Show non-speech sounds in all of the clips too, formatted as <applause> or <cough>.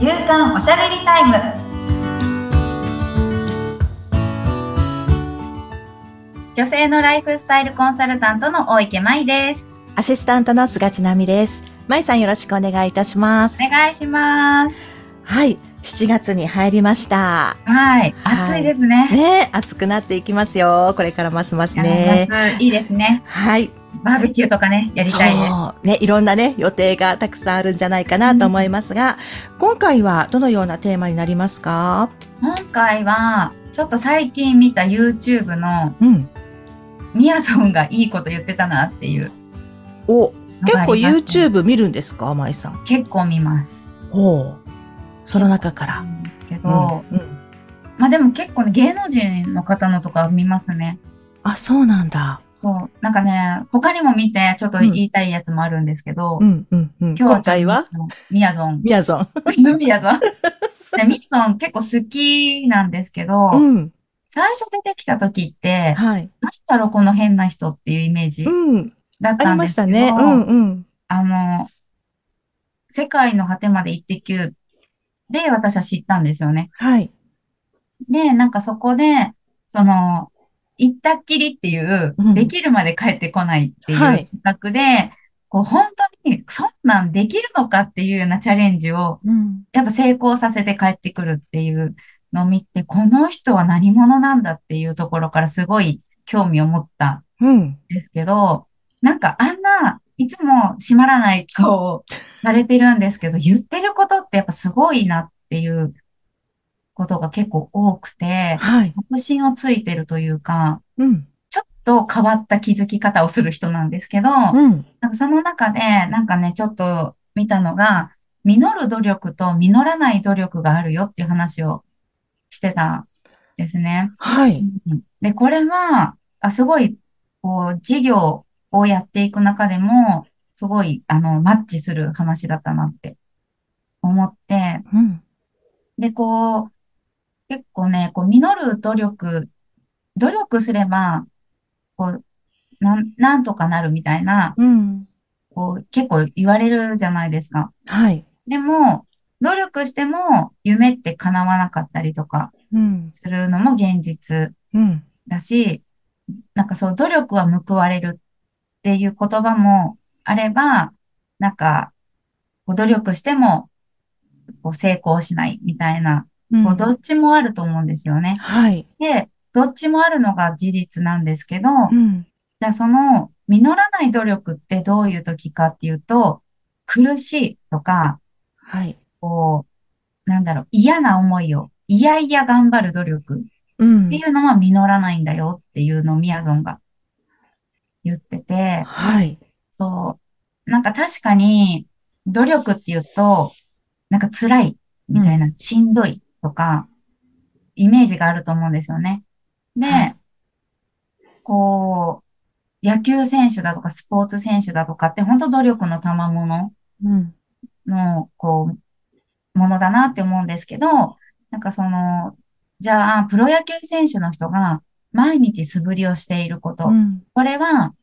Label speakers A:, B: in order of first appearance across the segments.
A: 夕刊おしゃべりタイム女性のライフスタイルコンサルタントの大池舞です
B: アシスタントの菅千奈美です。まいさんよろしくお願いいたします。
A: お願いします
B: はい。7月に入りました。
A: はい
B: はい
A: 暑いですね
B: ね暑くなっていきますよ。これからますますね。
A: 夏いいですね
B: はい。
A: バーベキューとかねやりたいです
B: そう。ね、いろんなね、予定がたくさんあるんじゃないかなと思いますが、今回はどのようなテーマになりますか？
A: 今回はちょっと最近見た YouTube の
B: うん。
A: みやぞんがいいこと言ってたなっていう
B: お、
A: の
B: 結構 YouTube 見るんですかまいさん？
A: 結構見ます
B: おその中から。
A: けど、
B: うんうん
A: まあでも結構ね芸能人の方のとか見ますね
B: あ、そうなんだ。
A: そう。なんかね、他にも見て、ちょっと言いたいやつもあるんですけど、
B: うん、うん、うん。
A: 今日は
B: 今回は？
A: みやぞん。
B: みやぞん。
A: みやぞん。でみやぞん結構好きなんですけど、
B: うん。
A: 最初出てきた時って、
B: はい。
A: なんだろうこの変な人っていうイメージ
B: うん。
A: だっ
B: あり
A: たんですけど、
B: ましたね。うんうん。
A: あの、世界の果てまで行ってきゅで私は知ったんですよね。
B: はい。
A: で、なんかそこで、その、行ったっきりっていう、
B: うん
A: できるまで帰ってこないっていう
B: はい
A: 企画で、こう本当にそんなんできるのかっていうようなチャレンジを、
B: うん。
A: やっぱ成功させて帰ってくるっていうのを見て、この人は何者なんだっていうところからすごい興味を持った
B: うん。
A: んですけど、なんかあんな、いつも閉まらない顔をされてるんですけど、言ってることってやっぱすごいなっていうことが結構多くて、
B: はい。
A: 確信をついてるというか、
B: うん。
A: ちょっと変わった気づき方をする人なんですけど、
B: うん。
A: なんかその中で、なんかね、ちょっと見たのが、実る努力と実らない努力があるよっていう話をしてたんですね。
B: はい。
A: うんで、これは、あ、すごい、こう、事業をやっていく中でも、すごい、あの、マッチする話だったなって思って、
B: うん。
A: で、こう、結構ね、こう、実る努力、努力すれば、こう、なん、なんとかなるみたいな、
B: うん。
A: こう、結構言われるじゃないですか。
B: はい。
A: でも、努力しても、夢って叶わなかったりとか
B: うん。
A: するのも現実
B: うん。
A: だし、なんかそう、努力は報われるっていう言葉もあれば、なんか、こう努力しても、こう成功しないみたいな、こうどっちもあると思うんですよね。
B: はい。
A: で、どっちもあるのが事実なんですけど、
B: うん。
A: じゃあその、実らない努力ってどういう時かっていうと、苦しいとか、
B: はい。
A: こう、なんだろう、嫌な思いを、いやいや頑張る努力
B: うん
A: っていうのは実らないんだよっていうのをみやぞんが言ってて、
B: はい。
A: そう、なんか確かに努力っていうと、なんか辛いみたいな、しんどいとか、イメージがあると思うんですよね。で、
B: はい
A: こう、野球選手だとかスポーツ選手だとかって本当努力の賜物
B: うん。
A: の、こう、ものだなって思うんですけど、なんかその、じゃあ、プロ野球選手の人が毎日素振りをしていること、
B: うん。
A: これは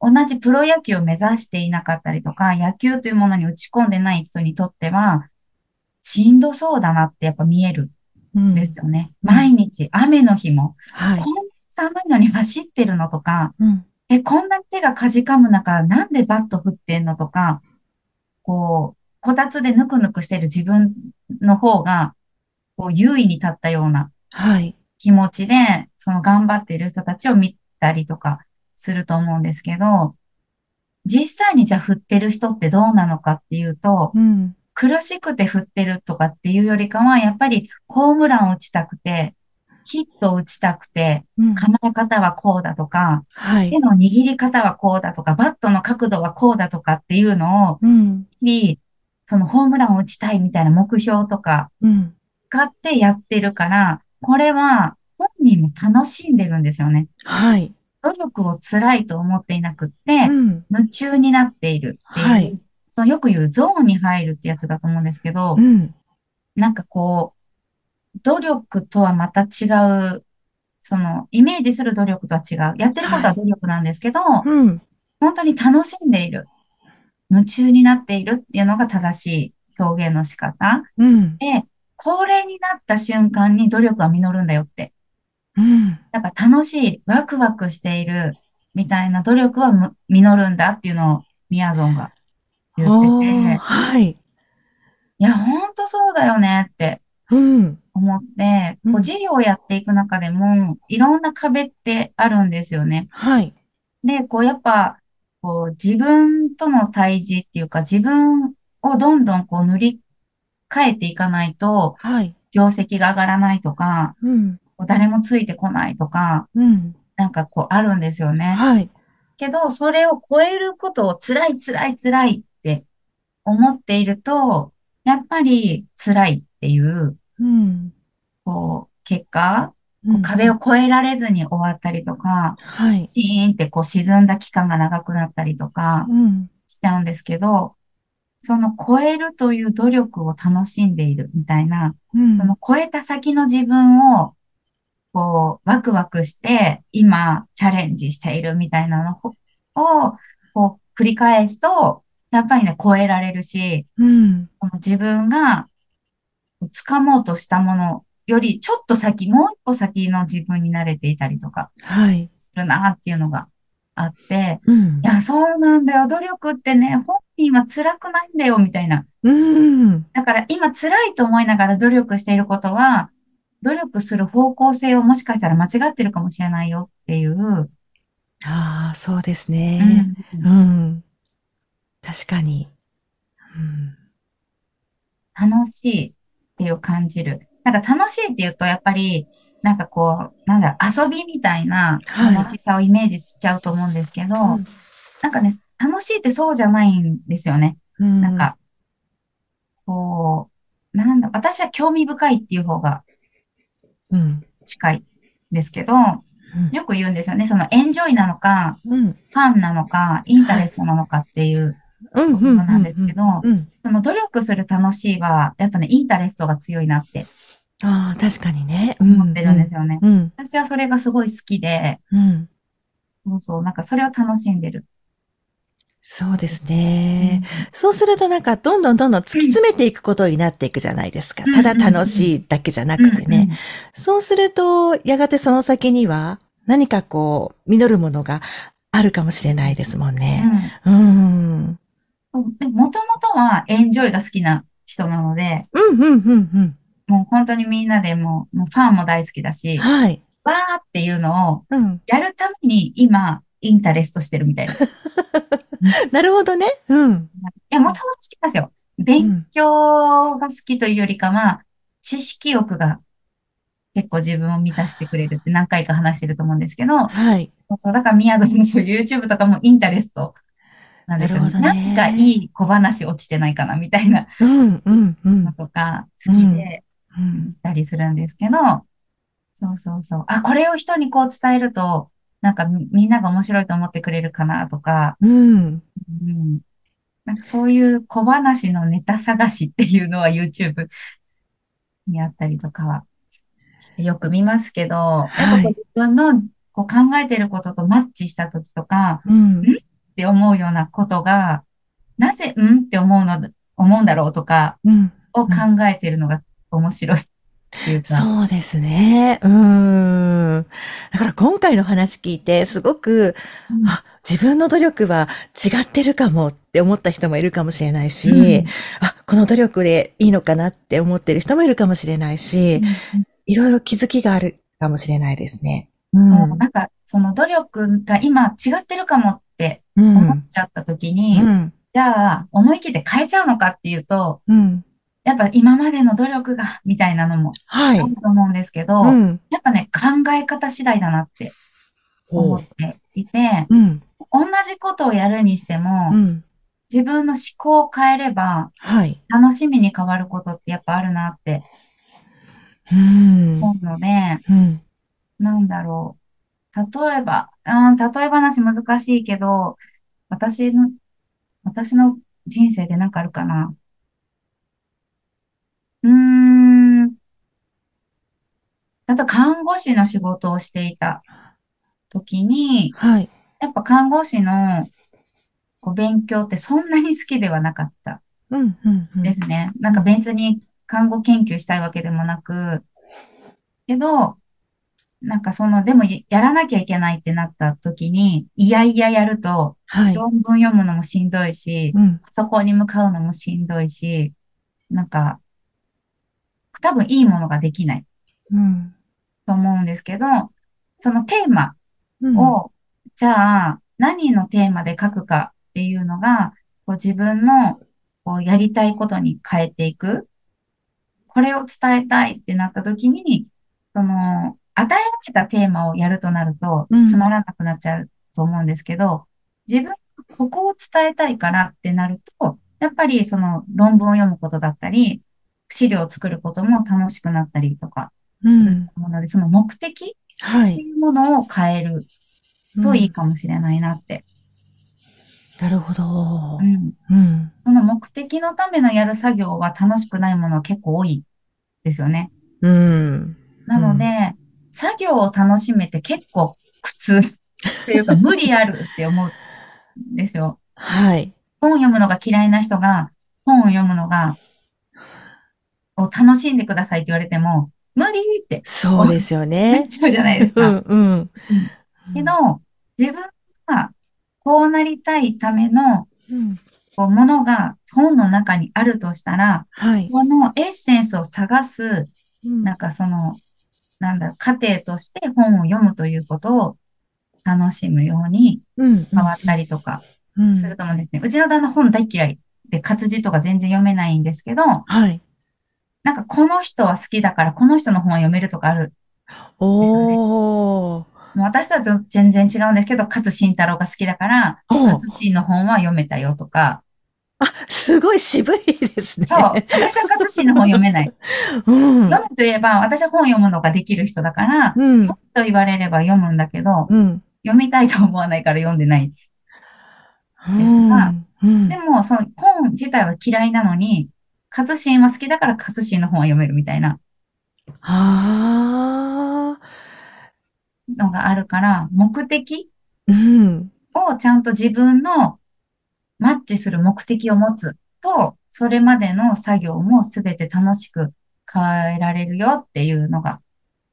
A: 同じプロ野球を目指していなかったりとか、野球というものに打ち込んでない人にとっては、しんどそうだなってやっぱ見える
B: うん
A: んですよね。
B: うん
A: 毎日、雨の日も、
B: はい
A: こん。な寒いのに走ってるのとか、
B: うん。
A: え、こんな手がかじかむ中、なんでバット振ってんのとか、こう、こたつでぬくぬくしてる自分の方が、こう、優位に立ったような
B: はい。
A: 気持ちで、その頑張っている人たちを見たりとかすると思うんですけど、実際にじゃあ振ってる人ってどうなのかっていうと、
B: うん。
A: 苦しくて振ってるとかっていうよりかは、やっぱりホームランを打ちたくて、ヒットを打ちたくて、
B: うん。
A: 構え方はこうだとか、
B: はい
A: 手。の握り方はこうだとか、バットの角度はこうだとかっていうのを、
B: うん。
A: 日々そのホームランを打ちたいみたいな目標とか
B: うん。
A: 使ってやってるから、これは本人も楽しんでるんですよね。
B: はい。
A: 努力を辛いと思っていなくって、
B: うん。
A: 夢中になっているっていう、
B: はい
A: そのよく言うゾーンに入るってやつだと思うんですけど
B: う、ん。
A: なんかこう、努力とはまた違う、その、イメージする努力とは違う。やってることは努力なんですけど、
B: うん。
A: 本当に楽しんでいる。夢中になっているっていうのが正しい表現の仕方
B: うん。
A: で、高齢になった瞬間に努力は実るんだよって。
B: うん。
A: だから楽しい、ワクワクしているみたいな努力はむ実るんだっていうのをみやぞんが言ってて、
B: はい。
A: いや、ほんとそうだよねって
B: うん。
A: 思って、
B: うん
A: こう事業をやっていく中でも、いろんな壁ってあるんですよね。
B: はい。
A: で、こうやっぱ、こう自分との対峙っていうか、自分をどんどんこう塗り替えていかないと、
B: はい。
A: 業績が上がらないとか、
B: うん。
A: こう誰もついてこないとか、
B: うん。
A: なんかこうあるんですよね。
B: はい。
A: けど、それを超えることを辛い辛い辛い思っていると、やっぱり辛いっていう、
B: うん。
A: こう、結果、
B: うん
A: 壁を越えられずに終わったりとか、
B: はい。
A: チーンってこう沈んだ期間が長くなったりとか
B: うん。
A: しちゃうんですけど、その超えるという努力を楽しんでいるみたいな、
B: うん
A: その超えた先の自分を、こう、ワクワクして、今、チャレンジしているみたいなのを、こう、繰り返すと、やっぱりね、超えられるし、
B: うん。
A: この自分が、掴もうとしたものより、ちょっと先、もう一歩先の自分に慣れていたりとか、
B: はい。
A: するなっていうのがあって、
B: うん
A: い。や、そうなんだよ。努力ってね、本人は辛くないんだよ、みたいな。
B: うん。
A: だから今辛いと思いながら努力していることは、努力する方向性をもしかしたら間違ってるかもしれないよっていう。
B: ああ、そうですね。
A: うん
B: うん。確かに。うん。
A: 楽しいっていう感じる。なんか楽しいって言うと、やっぱり、なんかこう、なんだろう、遊びみたいな
B: はい
A: 楽しさをイメージしちゃうと思うんですけど、なんかね、楽しいってそうじゃないんですよね。
B: うん。
A: なんか、こう、なんだ、私は興味深いっていう方が
B: うん。
A: 近いんですけど、
B: うん
A: よく言うんですよね。そのエンジョイなのか、
B: うん。
A: ファンなのか、インタレストなのかっていう
B: うん。
A: ことなんですけど、その努力する楽しいは、やっぱね、インタレストが強いなって
B: ああ、確かにね。
A: 思ってるん。ですよね。私はそれがすごい好きで、
B: うん。
A: そうそう、なん。かそれを楽しん。でる。
B: そうですね。そうするとなん。かどん。どん。どん。どん。突き詰めていくことになっていくじゃないですか。ただ楽しいだけじゃなくてね。そうすると、やがてその先には何かこう、実るものがあるかもしれないですもん。
A: うん。
B: ね。うん。
A: うん。もともとはエンジョイが好きな人なので、
B: うん、うん、うん、
A: もう本当にみんなでもう、もうファンも大好きだ
B: うん。
A: し、
B: はい。
A: わーっていうのを
B: うん。
A: やるために今、インタレストしてるみたいな。い <laughs>
B: なるほどね。うん。
A: や、もともと好きなんですよ。勉強が好きというよりかは、知識欲が結構自分を満たしてくれるって何回か話してると思うんですけど、
B: はい。
A: そうだから宮戸もそう YouTube とかもインタレストなんですよね。
B: な
A: んかいい小話落ちてないかなみたいな
B: うん、うん、うん
A: の。とか好きで
B: うん
A: 見たりするんですけど、そうそうそう。あ、これを人にこう伝えると、なんかみみんなが面白いと思ってくれるかなとか、
B: うん。
A: うん。なんかそういう小話のネタ探しっていうのは YouTube にあったりとかはしてよく見ますけど、やっぱ自分のこう考えてることとマッチした時とか、
B: うん？
A: って思うようなことが、なぜ、うんって思うの、思うんだろうとか
B: うん。
A: を考えてるのが面白いっていうか。
B: そうですね。うん。だから今回の話聞いて、すごく、
A: うん
B: あ、自分の努力は違ってるかもって思った人もいるかもしれないし、
A: うん
B: あ、この努力でいいのかなって思ってる人もいるかもしれないし、いろいろ気づきがあるかもしれないですね。う
A: うん
B: ん。
A: なんか、その努力が今違ってるかもっ。思っちゃった時に、
B: うん。
A: じゃあ思い切って変えちゃうのかっていうと、
B: うん。
A: やっぱ今までの努力が、みたいなのも
B: はい
A: あ。ると思うんですけど、
B: うん。
A: やっぱね、考え方次第だなって思
B: ほ
A: っていて。同じことをやるにしても、
B: うん。
A: 自分の思考を変えれば、
B: はい。
A: 楽しみに変わることってやっぱあるなって
B: うん。
A: 思うので、
B: うん。
A: なんだろう。例えば、うん、例え話難しいけど、私の、私の人生でなんかあるかな。うーん。あと、看護師の仕事をしていた時に、
B: はい。
A: やっぱ看護師のこう勉強ってそんなに好きではなかった
B: うん、うん、うん。
A: ですね。なんか別に看護研究したいわけでもなく、けど、なんかその、でもやらなきゃいけないってなった時に、いやいややると、
B: はい。
A: 論文読むのもしんどいし、
B: うん、
A: パソコンに向かうのもしんどいし、なんか、多分いいものができない
B: うん、
A: と思うんですけど、そのテーマ
B: うん、
A: を、じゃあ、何のテーマで書くかっていうのが、こう自分のこうやりたいことに変えていく。これを伝えたいってなった時に、その、与えられたテーマをやるとなると、
B: うん、
A: つまらなくなっちゃうと思うんですけど、自分、ここを伝えたいからってなると、やっぱりその論文を読むことだったり、資料を作ることも楽しくなったりとか
B: うん。
A: もので、その目的って
B: はい。
A: いうものを変えるといい
B: うん。
A: かもしれないなって。
B: なるほど。
A: うん。
B: うん、
A: その目的のためのやる作業は楽しくないものは結構多いですよね。
B: うん、
A: な
B: うん。
A: 作業を楽しめて結構苦痛 <laughs> っていうか無理あるって思うんですよ。
B: はい。
A: 本を読むのが嫌いな人が本を読むのが、を楽しんでくださいって言われても、無理って
B: そうですよね。
A: ちゃうじゃないですか。
B: うん、うん。
A: うん。けど、自分がこうなりたいための
B: うん。
A: こうものが本の中にあるとしたら、
B: はい。
A: このエッセンスを探す、
B: うん。
A: なんかその、なんだろう、過程として本を読むということを楽しむように
B: うん、うん、
A: 変わったりとか
B: うん。
A: すると思うんですね。うちの旦那本大嫌いで活字とか全然読めないんですけど、
B: はい。
A: なんかこの人は好きだからこの人の本は読めるとかあるね。
B: おー。
A: 私たちと全然違うんですけど、勝慎太郎が好きだから。勝慎の本は読めたよとか、
B: あ、すごい渋いですね。
A: そう、私は勝慎の本読めない。<laughs>
B: うん。
A: 読むといえば、私は本読むのができる人だから、
B: うん。
A: 読むと言われれば読むんだけど、
B: うん。
A: 読みたいと思わないから読んでない
B: うん。うん。
A: でも、その本自体は嫌いなのに、勝新は好きだから勝新の本は読めるみたいな
B: ああ。
A: のがあるから、目的
B: うん。
A: をちゃんと自分のマッチする目的を持つと、それまでの作業もすべて楽しく変えられるよっていうのが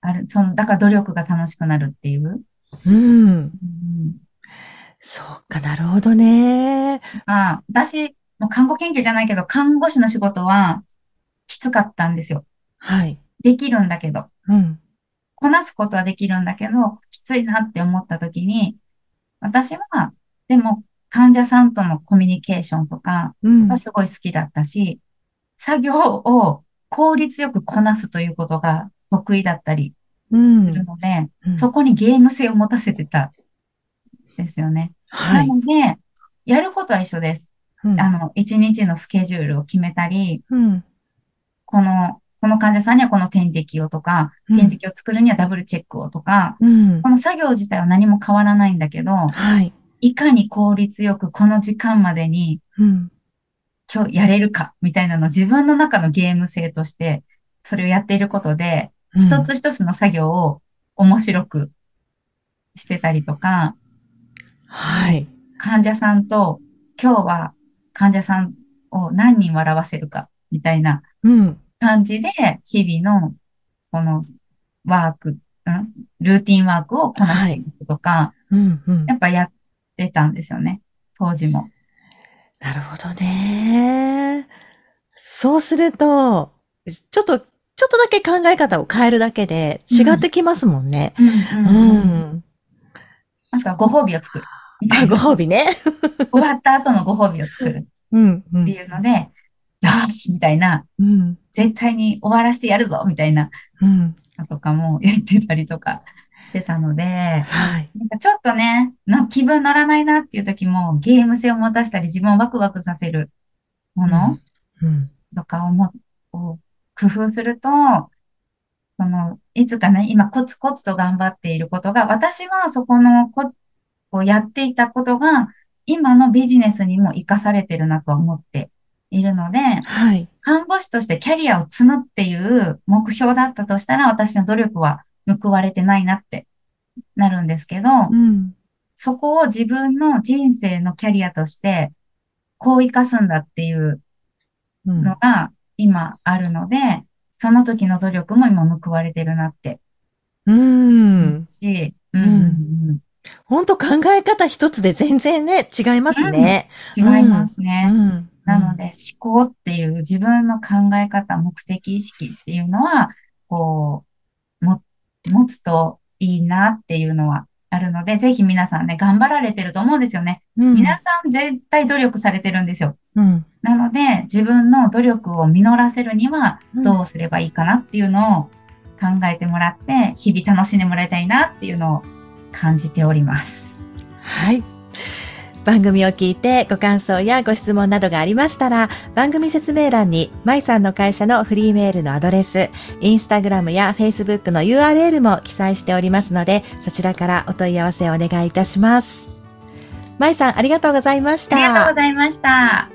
A: ある。その、だから努力が楽しくなるっていう。
B: うん。
A: うん
B: そうかなるほどね。
A: あ、私、もう看護研究じゃないけど、看護師の仕事はきつかったんですよ。
B: はい。
A: できるんだけど。
B: うん。
A: こなすことはできるんだけど、きついなって思った時に、私は、でも、患者さんとのコミュニケーションとか
B: うん。
A: がすごい好きだったし、作業を効率よくこなすということが得意だったり
B: う
A: する
B: ん。
A: ので、
B: うん。
A: そこにゲーム性を持たせてたんですよね。な
B: はい。
A: ので、やることは一緒です。
B: うん。
A: あの、一日のスケジュールを決めたり、
B: うん。
A: この、この患者さんにはこの点滴をとか、
B: うん。
A: 点滴を作るにはダブルチェックをとか、
B: うん。
A: この作業自体は何も変わらないんだけど、
B: はい。
A: いかに効率よくこの時間までに
B: うん。
A: 今日やれるかみたいなのを自分の中のゲーム性として、それをやっていることで、一
B: うん。
A: つ一つの作業を面白くしてたりとか、
B: はい。
A: 患者さんと今日は患者さんを何人笑わせるかみたいな
B: うん。
A: 感じで、日々のこのワーク、ん？ルーティンワークをこなし
B: はい。
A: ていくとか、
B: うん。うん。
A: やっぱやってたんですよね。当時も。
B: なるほどね。そうすると、ちょっと、ちょっとだけ考え方を変えるだけで違っ
A: うん。
B: てきますもんね。
A: うん、うん、
B: う
A: うん。
B: ん。
A: あとは
B: そ
A: ご褒美を作る。
B: あ、ご。褒美ね。
A: 終わった後のご褒美を作るっ
B: うん、う
A: て
B: ん、
A: いうので、よーしみたいな、
B: うん、
A: 絶対に終わらせてやるぞみたいな
B: うん。
A: のとかもやってたりとかしてたので、
B: はい。
A: なんかちょっとね、の気分乗らないなっていう時もゲーム性を持たせたり自分をワクワクさせるも
B: うん、
A: の
B: うん、
A: とかをも、を工夫すると、その、いつかね、今コツコツと頑張っていることが、私はそこのこ、こうやっていたことが、今のビジネスにも活かされてるなとは思っているので、
B: はい。
A: 看護師としてキャリアを積むっていう目標だったとしたら、私の努力は報われてないなってなるんですけど、
B: うん、
A: そこを自分の人生のキャリアとして、こう活かすんだっていうのが今あるので、その時の努力も今報われてるなって。
B: うん。
A: し、うんうんうん、
B: 本当考え方一つで全然ね、違いますね。
A: 違いますね。
B: うん。
A: なので、思考っていう自分の考え方、目的意識っていうのは、こう、も、持つといいなっていうのはあるので、ぜひ皆さんね、頑張られてると思うんですよね。
B: うん、
A: 皆さん絶対努力されてるんですよ。
B: うん。
A: なので、自分の努力を実らせるには、どうすればいいかなっていうのを考えてもらって、日々楽しんでもらいたいなっていうのを感じております。
B: はい。番組を聞いてご感想やご質問などがありましたら、番組説明欄に、舞さんの会社のフリーメールのアドレス、インスタグラムやフェイスブックの URL も記載しておりますので、そちらからお問い合わせをお願いいたします。舞さん、ありがとうございました。
A: ありがとうございました。